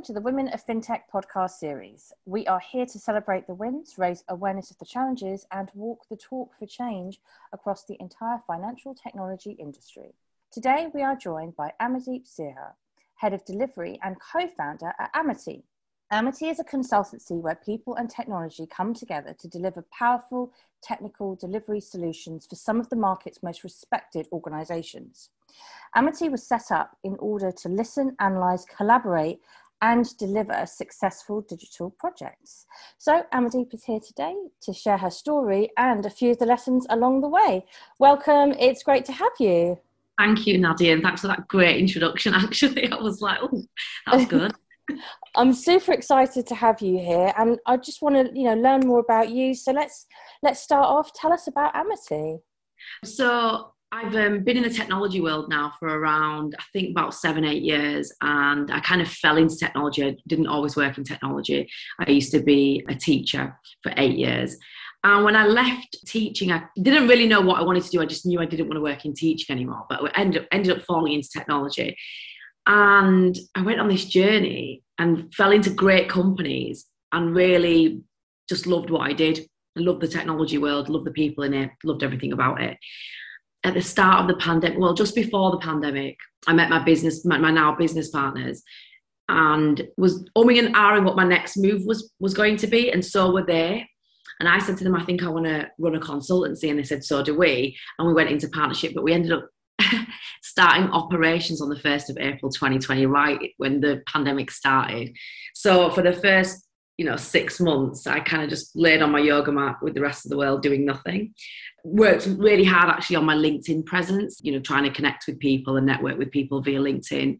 Welcome to the Women of FinTech podcast series. We are here to celebrate the wins, raise awareness of the challenges, and walk the talk for change across the entire financial technology industry. Today, we are joined by Amardeep Sirha, Head of Delivery and co founder at Amarti. Amarti is a consultancy where people and technology come together to deliver powerful technical delivery solutions for some of the market's most respected organizations. Amarti was set up in order to listen, analyze, collaborate, and deliver successful digital projects. So, Amardeep is here today to share her story and a few of the lessons along the way. Welcome, it's great to have you. Thank you, Nadia, and thanks for that great introduction. Actually, I was like, oh, that's good. I'm super excited to have you here, and I just want to, you know, learn more about you. So let's let's start off. Tell us about Amarti. So I've um, been in the technology world now for around, I think, about seven, eight years, and I kind of fell into technology. I didn't always work in technology. I used to be a teacher for eight years. And when I left teaching, I didn't really know what I wanted to do. I just knew I didn't want to work in teaching anymore, but I ended up, ended up falling into technology. And I went on this journey and fell into great companies and really just loved what I did. I loved the technology world, loved the people in it, loved everything about it. At the start of the pandemic, well, just before the pandemic, I met my business, my, my now business partners, and was umming and ahhing what my next move was was going to be, and so were they. And I said to them, I think I want to run a consultancy, and they said, so do we. And we went into partnership, but we ended up starting operations on the 1st of April 2020, right when the pandemic started. So for the first, you know, six months, I kind of just laid on my yoga mat with the rest of the world doing nothing. Worked really hard actually on my LinkedIn presence, you know, trying to connect with people and network with people via LinkedIn.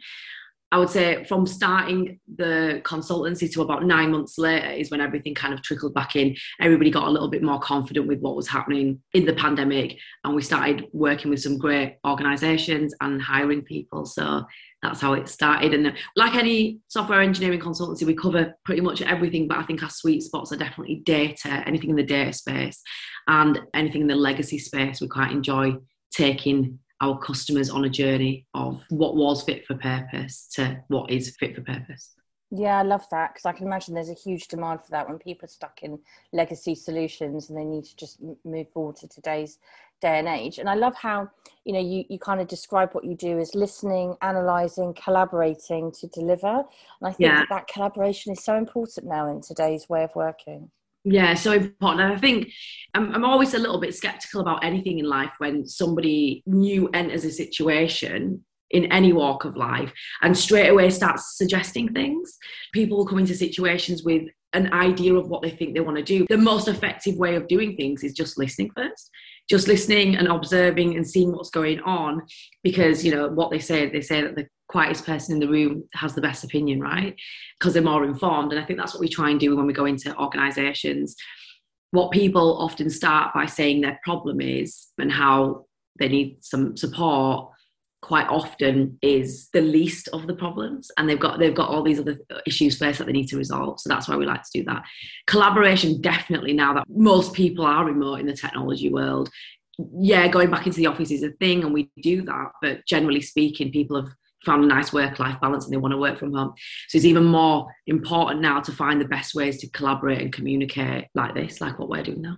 I would say from starting the consultancy to about nine months later is when everything kind of trickled back in. Everybody got a little bit more confident with what was happening in the pandemic, and we started working with some great organizations and hiring people. So that's how it started. And uh, like any software engineering consultancy, we cover pretty much everything, but I think our sweet spots are definitely data, anything in the data space, and anything in the legacy space. We quite enjoy taking our customers on a journey of what was fit for purpose to what is fit for purpose. Yeah, I love that because I can imagine there's a huge demand for that when people are stuck in legacy solutions and they need to just move forward to today's day and age. And I love how you know you you kind of describe what you do as listening, analyzing, collaborating to deliver. And I think yeah. that, that collaboration is so important now in today's way of working. Yeah, so important. And I think I'm, I'm always a little bit skeptical about anything in life when somebody new enters a situation in any walk of life and straight away starts suggesting things. People will come into situations with an idea of what they think they want to do. The most effective way of doing things is just listening first, just listening and observing and seeing what's going on. Because, you know, what they say, they say that the quietest person in the room has the best opinion, right? Because they're more informed. And I think that's what we try and do when we go into organizations. What people often start by saying their problem is and how they need some support quite often is the least of the problems and they've got they've got all these other issues first that they need to resolve so that's why we like to do that collaboration definitely now that most people are remote in the technology world yeah going back into the office is a thing and we do that but generally speaking people have found a nice work life balance and they want to work from home. So it's even more important now to find the best ways to collaborate and communicate like this, like what we're doing now.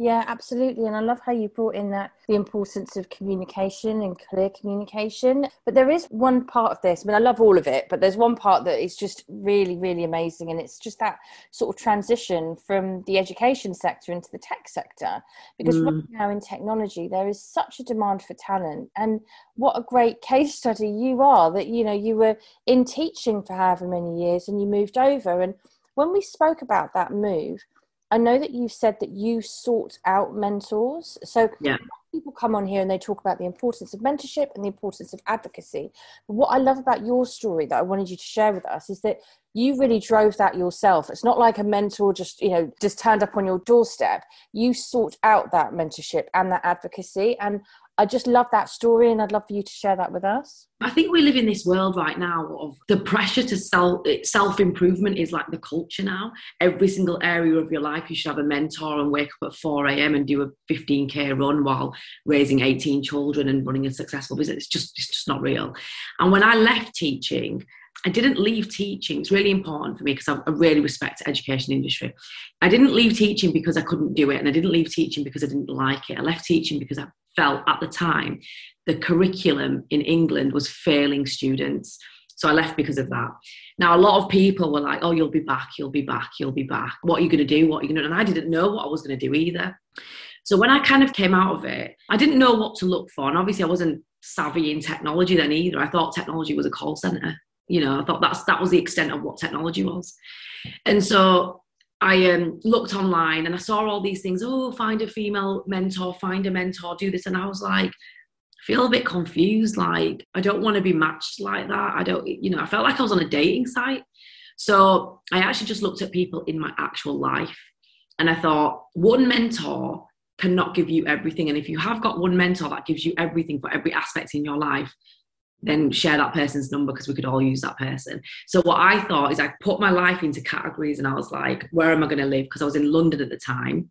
Yeah, absolutely. And I love how you brought in that the importance of communication and clear communication. But there is one part of this, I mean, I love all of it, but there's one part that is just really, really amazing. And it's just that sort of transition from the education sector into the tech sector. Because mm. right now in technology, there is such a demand for talent. And what a great case study you are that, you know, you were in teaching for however many years and you moved over. And when we spoke about that move, I know that you said that you sought out mentors. So yeah. people come on here and they talk about the importance of mentorship and the importance of advocacy. But what I love about your story that I wanted you to share with us is that you really drove that yourself. It's not like a mentor just, you know, just turned up on your doorstep. You sought out that mentorship and that advocacy. And I just love that story and I'd love for you to share that with us. I think we live in this world right now of the pressure to self self improvement is like the culture now. Every single area of your life, you should have a mentor and wake up at 4 a.m. and do a 15k run while raising 18 children and running a successful business. It's just it's just not real. And when I left teaching, I didn't leave teaching. It's really important for me because I really respect the education industry. I didn't leave teaching because I couldn't do it, and I didn't leave teaching because I didn't like it. I left teaching because I felt at the time the curriculum in England was failing students. So I left because of that. Now, a lot of people were like, oh, you'll be back, you'll be back, you'll be back. What are you going to do? What are you going to? And I didn't know what I was going to do either. So when I kind of came out of it, I didn't know what to look for. And obviously, I wasn't savvy in technology then either. I thought technology was a call center. You know, I thought that's that was the extent of what technology was. And so I um, looked online and I saw all these things. Oh, find a female mentor, find a mentor, do this. And I was like, feel a bit confused. Like, I don't want to be matched like that. I don't, you know, I felt like I was on a dating site. So I actually just looked at people in my actual life and I thought, one mentor cannot give you everything. And if you have got one mentor that gives you everything for every aspect in your life, then share that person's number because we could all use that person. So what I thought is I put my life into categories and I was like, where am I going to live? Because I was in London at the time,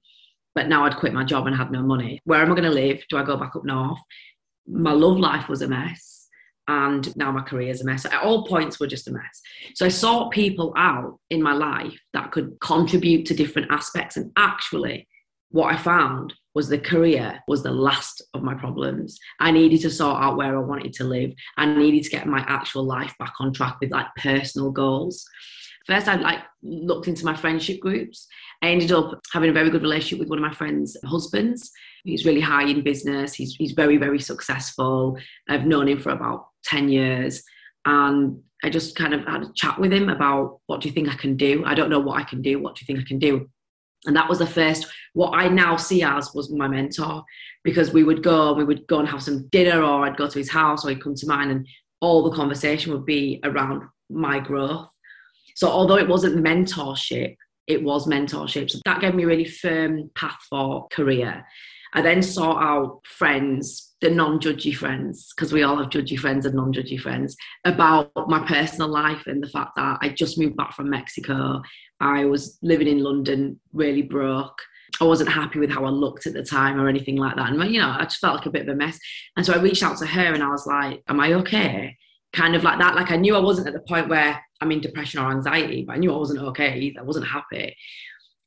but now I'd quit my job and had no money. Where am I going to live? Do I go back up north? My love life was a mess. And now my career is a mess. At all points were just a mess. So I sought people out in my life that could contribute to different aspects. And actually, what I found was the career was the last of my problems. I needed to sort out where I wanted to live. I needed to get my actual life back on track with like personal goals. First, I like looked into my friendship groups. I ended up having a very good relationship with one of my friends' husbands. He's really high in business. He's he's very very successful. I've known him for about ten years, and I just kind of had a chat with him about what do you think I can do? I don't know what I can do. What do you think I can do? and that was the first what i now see as was my mentor because we would go we would go and have some dinner or i'd go to his house or he'd come to mine and all the conversation would be around my growth. So although it wasn't mentorship it was mentorship. So that gave me a really firm path for career. I then sought out friends the non-judgy friends because we all have judgy friends and non-judgy friends about my personal life and the fact that i just moved back from mexico. I was living in London, really broke. I wasn't happy with how I looked at the time or anything like that. And, you know, I just felt like a bit of a mess. And so I reached out to her and I was like, Am I okay? Kind of like that. Like I knew I wasn't at the point where I'm in depression or anxiety, but I knew I wasn't okay either. I wasn't happy.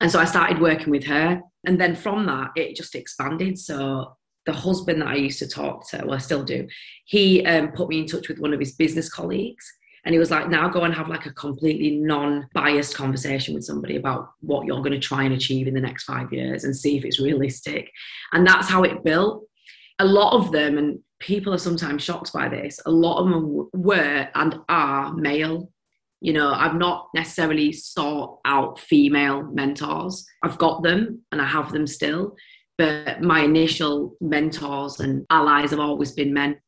And so I started working with her. And then from that, it just expanded. So the husband that I used to talk to, well, I still do, he um, put me in touch with one of his business colleagues and he was like, now go and have like a completely non biased conversation with somebody about what you're going to try and achieve in the next five years and see if it's realistic. And that's how it built. A lot of them, and people are sometimes shocked by this, a lot of them were and are male. You know, I've not necessarily sought out female mentors. I've got them and I have them still. But my initial mentors and allies have always been men.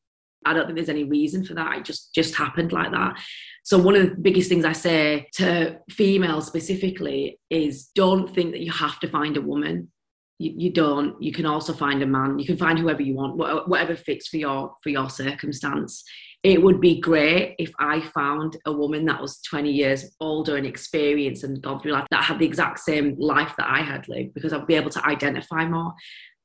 I don't think there's any reason for that. It just just happened like that. So one of the biggest things I say to females specifically is don't think that you have to find a woman. You, you don't. You can also find a man. You can find whoever you want, whatever fits for your for your circumstance. It would be great if I found a woman that was 20 years older and experienced and gone through life that had the exact same life that I had lived because I'd be able to identify more.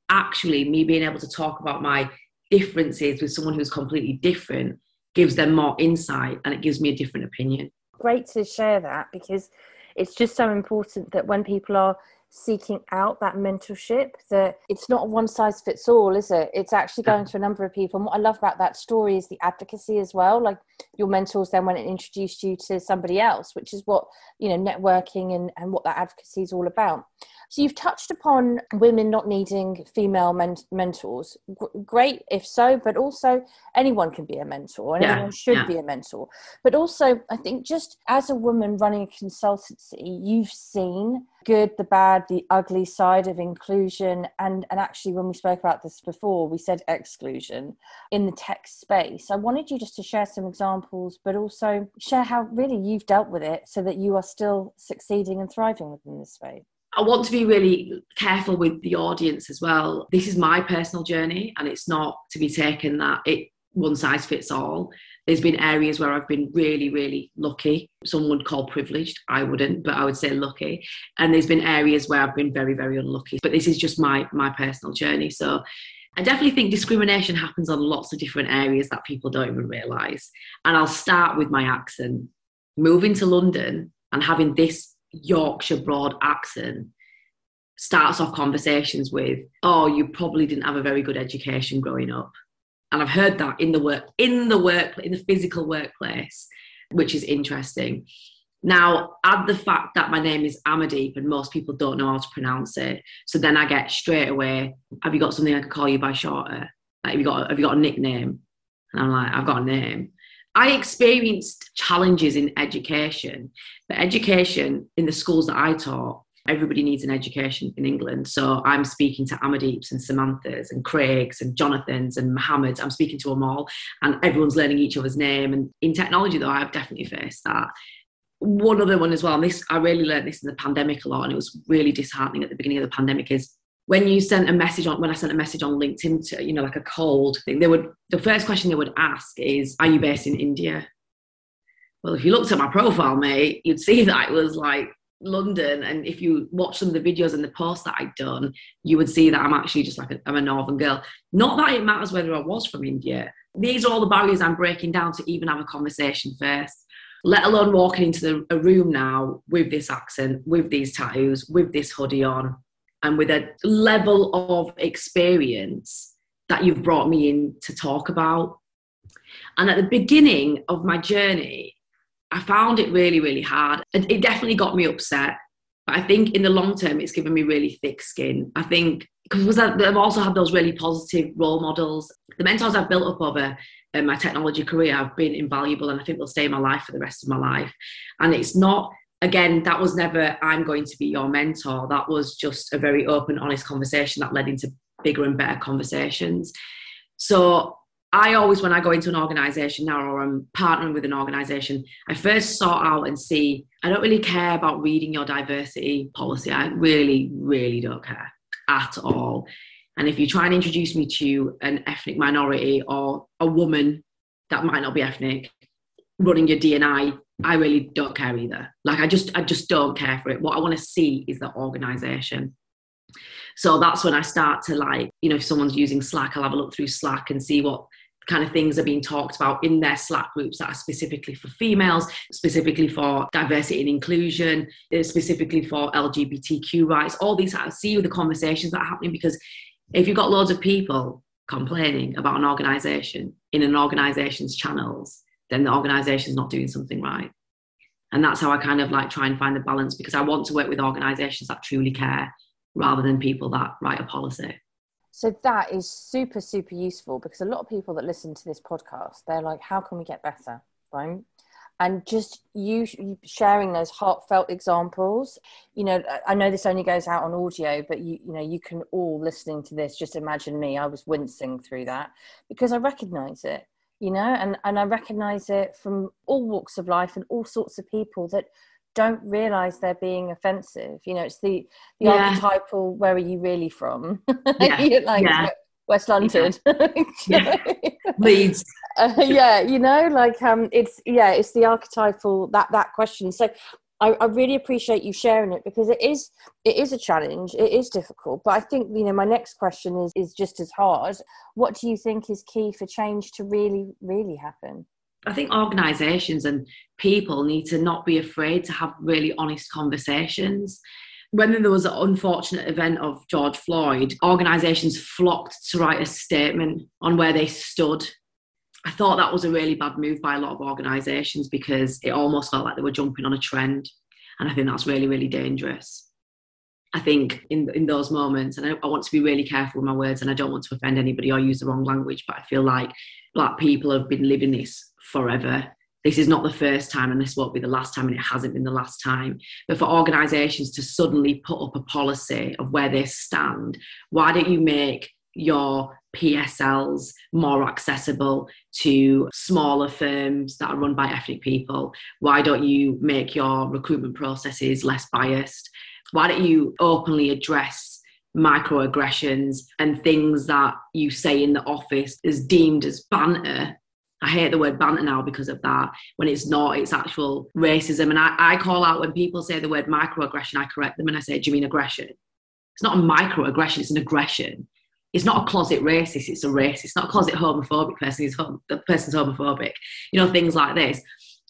Actually, me being able to talk about my differences with someone who's completely different gives them more insight and it gives me a different opinion. Great to share that because it's just so important that when people are seeking out that mentorship that it's not one size fits all is it? It's actually going to a number of people. And what i love about that story is the advocacy as well like your mentors then went and introduced you to somebody else which is what you know networking and, and what that advocacy is all about so you've touched upon women not needing female men- mentors. G- great if so, but also anyone can be a mentor and yeah, anyone should yeah. be a mentor. But also, I think just as a woman running a consultancy, you've seen good, the bad, the ugly side of inclusion. And, and actually, when we spoke about this before, we said exclusion in the tech space. I wanted you just to share some examples, but also share how really you've dealt with it so that you are still succeeding and thriving within this space. I want to be really careful with the audience as well. This is my personal journey, and it's not to be taken that it one size fits all. There's been areas where I've been really, really lucky. Some would call privileged. I wouldn't, but I would say lucky. And there's been areas where I've been very, very unlucky. But this is just my my personal journey. So I definitely think discrimination happens on lots of different areas that people don't even realise. And I'll start with my accent moving to London and having this Yorkshire broad accent starts off conversations with, "Oh, you probably didn't have a very good education growing up," and I've heard that in the work, in the work, in the physical workplace, which is interesting. Now, add the fact that my name is Amardeep and most people don't know how to pronounce it, so then I get straight away, "Have you got something I could call you by shorter? Like, have you got have you got a nickname?" And I'm like, "I've got a name." I experienced challenges in education, but education in the schools that I taught everybody needs an education in England. So I'm speaking to Amardeeps and Samanthas and Craigs and Jonathans and Mohammeds. I'm speaking to them all, and everyone's learning each other's name. And in technology, though, I've definitely faced that. One other one as well, and this I really learned this in the pandemic a lot, and it was really disheartening at the beginning of the pandemic. Is when you sent a message on when I sent a message on LinkedIn to you know like a cold thing, they would the first question they would ask is, "Are you based in India?" Well, if you looked at my profile, mate, you'd see that it was like London, and if you watch some of the videos and the posts that I'd done, you would see that I'm actually just like a, I'm a northern girl. Not that it matters whether I was from India. These are all the barriers I'm breaking down to even have a conversation first. Let alone walking into the, a room now with this accent, with these tattoos, with this hoodie on, and with a level of experience that you've brought me in to talk about. And at the beginning of my journey, I found it really, really hard. It definitely got me upset. But I think in the long term, it's given me really thick skin. I think because I've also had those really positive role models. The mentors I've built up over uh, my technology career have been invaluable and I think they'll stay in my life for the rest of my life. And it's not, again, that was never, I'm going to be your mentor. That was just a very open, honest conversation that led into bigger and better conversations. So I always, when I go into an organization now or I'm partnering with an organization, I first sort out and see, I don't really care about reading your diversity policy. I really, really don't care at all. And if you try and introduce me to an ethnic minority or a woman that might not be ethnic running your DNI, I really don't care either. Like I just, I just don't care for it. What I want to see is the organization. So that's when I start to like, you know, if someone's using Slack, I'll have a look through Slack and see what kind of things are being talked about in their Slack groups that are specifically for females, specifically for diversity and inclusion, uh, specifically for LGBTQ rights. All these, I see the conversations that are happening because if you've got loads of people complaining about an organization in an organization's channels, then the organization's not doing something right. And that's how I kind of like try and find the balance because I want to work with organizations that truly care rather than people that write a policy. So that is super, super useful because a lot of people that listen to this podcast, they're like, how can we get better? Right. And just you sharing those heartfelt examples, you know, I know this only goes out on audio, but you, you know, you can all listening to this, just imagine me, I was wincing through that because I recognize it, you know, and, and I recognize it from all walks of life and all sorts of people that don't realize they're being offensive you know it's the the yeah. archetypal where are you really from yeah. like yeah. west london yeah. leeds uh, yeah you know like um it's yeah it's the archetypal that that question so I, I really appreciate you sharing it because it is it is a challenge it is difficult but i think you know my next question is is just as hard what do you think is key for change to really really happen I think organisations and people need to not be afraid to have really honest conversations. When there was an unfortunate event of George Floyd, organisations flocked to write a statement on where they stood. I thought that was a really bad move by a lot of organisations because it almost felt like they were jumping on a trend. And I think that's really, really dangerous. I think in in those moments, and I, I, want to be really careful with my words, and I don't want to offend anybody or use the wrong language, but I feel like black people have been living this forever. This is not the first time, and this won't be the last time, and it hasn't been the last time. But for organisations to suddenly put up a policy of where they stand, why don't you make your PSLs more accessible to smaller firms that are run by ethnic people? Why don't you make your recruitment processes less biased? Why don't you openly address microaggressions and things that you say in the office is deemed as banter I hate the word banter now because of that. When it's not, it's actual racism. And I, I call out when people say the word microaggression, I correct them and I say, Do you mean aggression? It's not a microaggression, it's an aggression. It's not a closet racist, it's a racist. It's not a closet homophobic person, it's hom- the person's homophobic. You know, things like this.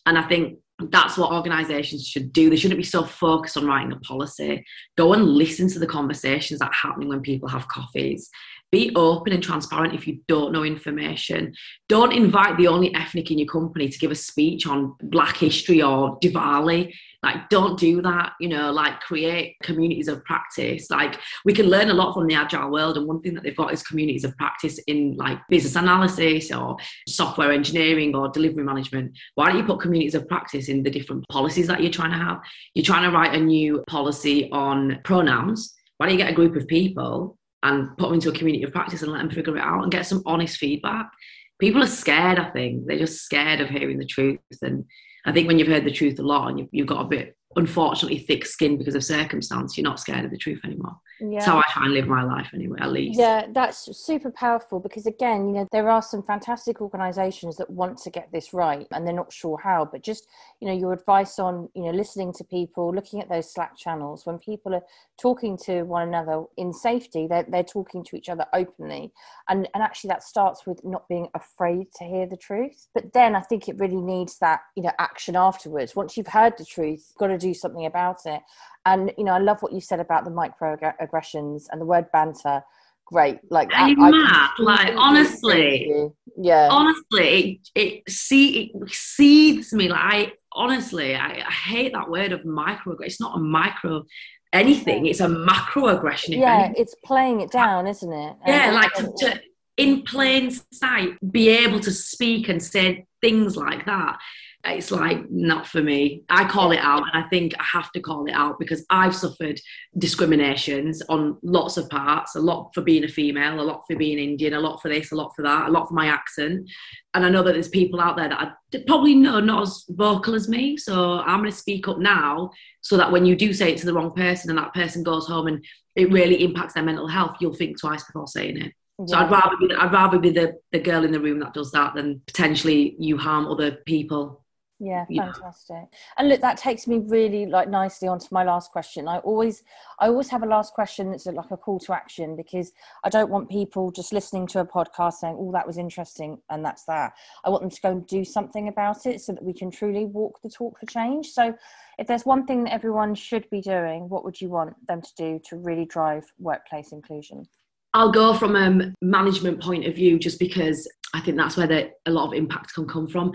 And I think that's what organizations should do. They shouldn't be so focused on writing a policy. Go and listen to the conversations that are happening when people have coffees. Be open and transparent if you don't know information. Don't invite the only ethnic in your company to give a speech on Black history or Diwali. Like, don't do that. You know, like create communities of practice. Like, we can learn a lot from the agile world. And one thing that they've got is communities of practice in like business analysis or software engineering or delivery management. Why don't you put communities of practice in the different policies that you're trying to have? You're trying to write a new policy on pronouns. Why don't you get a group of people and put them into a community of practice and let them figure it out and get some honest feedback. People are scared, I think. They're just scared of hearing the truth. And I think when you've heard the truth a lot and you've, you've got a bit unfortunately thick skin because of circumstance, you're not scared of the truth anymore. Yeah. How I try and live my life anyway, at least. Yeah, that's super powerful because again, you know, there are some fantastic organizations that want to get this right and they're not sure how, but just, you know, your advice on, you know, listening to people, looking at those Slack channels, when people are talking to one another in safety, they're, they're talking to each other openly. And, and actually that starts with not being afraid to hear the truth. But then I think it really needs that, you know, action afterwards. Once you've heard the truth, you've got to do something about it. And you know, I love what you said about the microaggressions and the word banter. Great, like Are you I, mad? I like honestly, yeah. Honestly, it, it see it seethes me. Like I honestly, I, I hate that word of micro. It's not a micro anything. It's a macro aggression. Yeah, anything. it's playing it down, isn't it? Yeah, like to, to, in plain sight, be able to speak and say things like that it's like not for me. I call it out, and I think I have to call it out because I've suffered discriminations on lots of parts. A lot for being a female, a lot for being Indian, a lot for this, a lot for that, a lot for my accent. And I know that there's people out there that I probably know not as vocal as me. So I'm going to speak up now, so that when you do say it to the wrong person, and that person goes home and it really impacts their mental health, you'll think twice before saying it. So I'd rather be I'd rather be the, the girl in the room that does that than potentially you harm other people yeah fantastic. And look that takes me really like nicely onto my last question. I always i always have a last question that's like a call to action because i don't want people just listening to a podcast saying oh that was interesting and that's that. I want them to go and do something about it so that we can truly walk the talk for change. So if there's one thing that everyone should be doing what would you want them to do to really drive workplace inclusion I'll go from a management point of view just because I think that's where the, a lot of impact can come from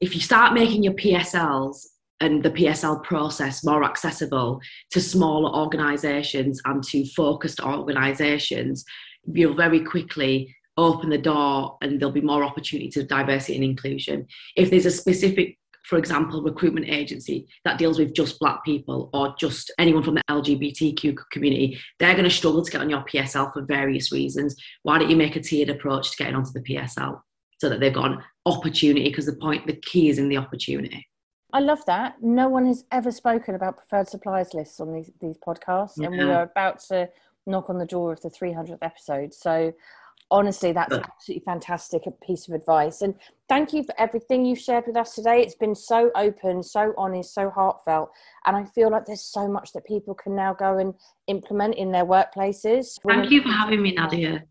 if you start making your PSLs and the PSL process more accessible to smaller organisations and to focused organisations, you'll very quickly open the door and there'll be more opportunity to diversity and inclusion. If there's a specific for example, recruitment agency that deals with just black people or just anyone from the LGBTQ community, they're going to struggle to get on your PSL for various reasons. Why don't you make a tiered approach to getting onto the PSL? so that they've got an opportunity because the point the key is in the opportunity I love that. No one has ever spoken about preferred suppliers lists on these, these podcasts, yeah. and we are about to knock on the door of the 300th episode. So, honestly, that's absolutely fantastic a piece of advice. And thank you for everything you've shared with us today. It's been so open, so honest, so heartfelt. And I feel like there's so much that people can now go and implement in their workplaces. Thank you for having me, Nadia.